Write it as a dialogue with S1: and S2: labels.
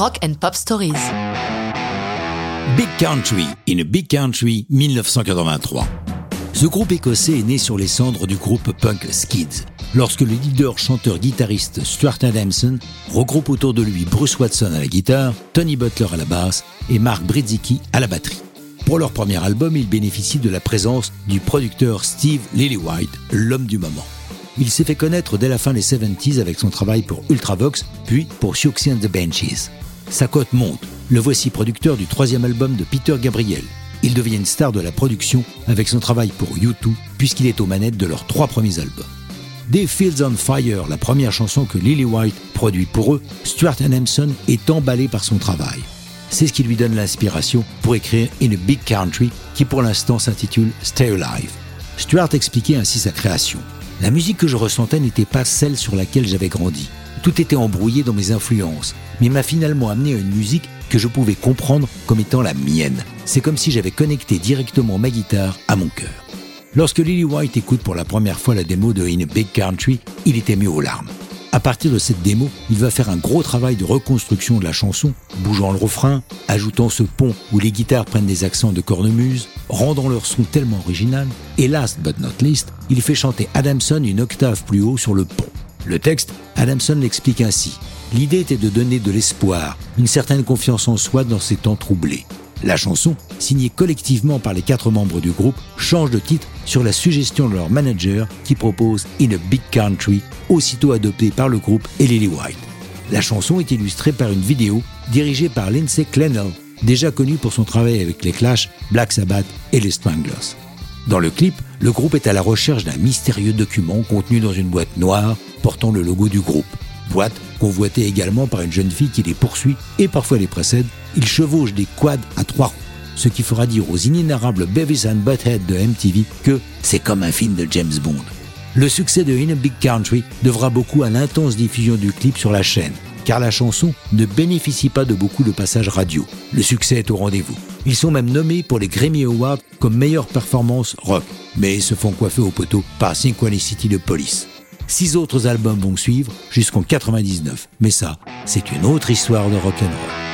S1: Rock and Pop Stories.
S2: Big Country, in a Big Country, 1983. Ce groupe écossais est né sur les cendres du groupe punk Skids, lorsque le leader chanteur-guitariste Stuart Adamson regroupe autour de lui Bruce Watson à la guitare, Tony Butler à la basse et Mark Bridzicki à la batterie. Pour leur premier album, ils bénéficient de la présence du producteur Steve Lillywhite, l'homme du moment. Il s'est fait connaître dès la fin des 70s avec son travail pour Ultravox, puis pour Siouxsie and the Benches. Sa cote monte. Le voici producteur du troisième album de Peter Gabriel. Il devient une star de la production avec son travail pour U2, puisqu'il est aux manettes de leurs trois premiers albums. Des Fields on Fire, la première chanson que Lily White produit pour eux, Stuart Adamson est emballé par son travail. C'est ce qui lui donne l'inspiration pour écrire In a Big Country, qui pour l'instant s'intitule Stay Alive. Stuart expliquait ainsi sa création. La musique que je ressentais n'était pas celle sur laquelle j'avais grandi. Tout était embrouillé dans mes influences, mais m'a finalement amené à une musique que je pouvais comprendre comme étant la mienne. C'est comme si j'avais connecté directement ma guitare à mon cœur. Lorsque Lily White écoute pour la première fois la démo de In a Big Country, il était mis aux larmes. À partir de cette démo, il va faire un gros travail de reconstruction de la chanson, bougeant le refrain, ajoutant ce pont où les guitares prennent des accents de cornemuse, rendant leur son tellement original, et last but not least, il fait chanter Adamson une octave plus haut sur le pont. Le texte, Adamson l'explique ainsi. L'idée était de donner de l'espoir, une certaine confiance en soi dans ces temps troublés. La chanson, signée collectivement par les quatre membres du groupe, change de titre sur la suggestion de leur manager qui propose In a Big Country, aussitôt adoptée par le groupe et Lily White. La chanson est illustrée par une vidéo dirigée par Lindsay Clennell, déjà connue pour son travail avec les Clash, Black Sabbath et les Stranglers. Dans le clip, le groupe est à la recherche d'un mystérieux document contenu dans une boîte noire portant le logo du groupe. Boîte convoitée également par une jeune fille qui les poursuit et parfois les précède il chevauche des quads à trois roues, ce qui fera dire aux inénarrables Beavis and Butthead de MTV que c'est comme un film de James Bond. Le succès de In a Big Country devra beaucoup à l'intense diffusion du clip sur la chaîne, car la chanson ne bénéficie pas de beaucoup de passages radio. Le succès est au rendez-vous. Ils sont même nommés pour les Grammy Awards comme meilleure performance rock, mais se font coiffer au poteau par Synchronicity de Police. Six autres albums vont suivre jusqu'en 99, mais ça, c'est une autre histoire de rock'n'roll.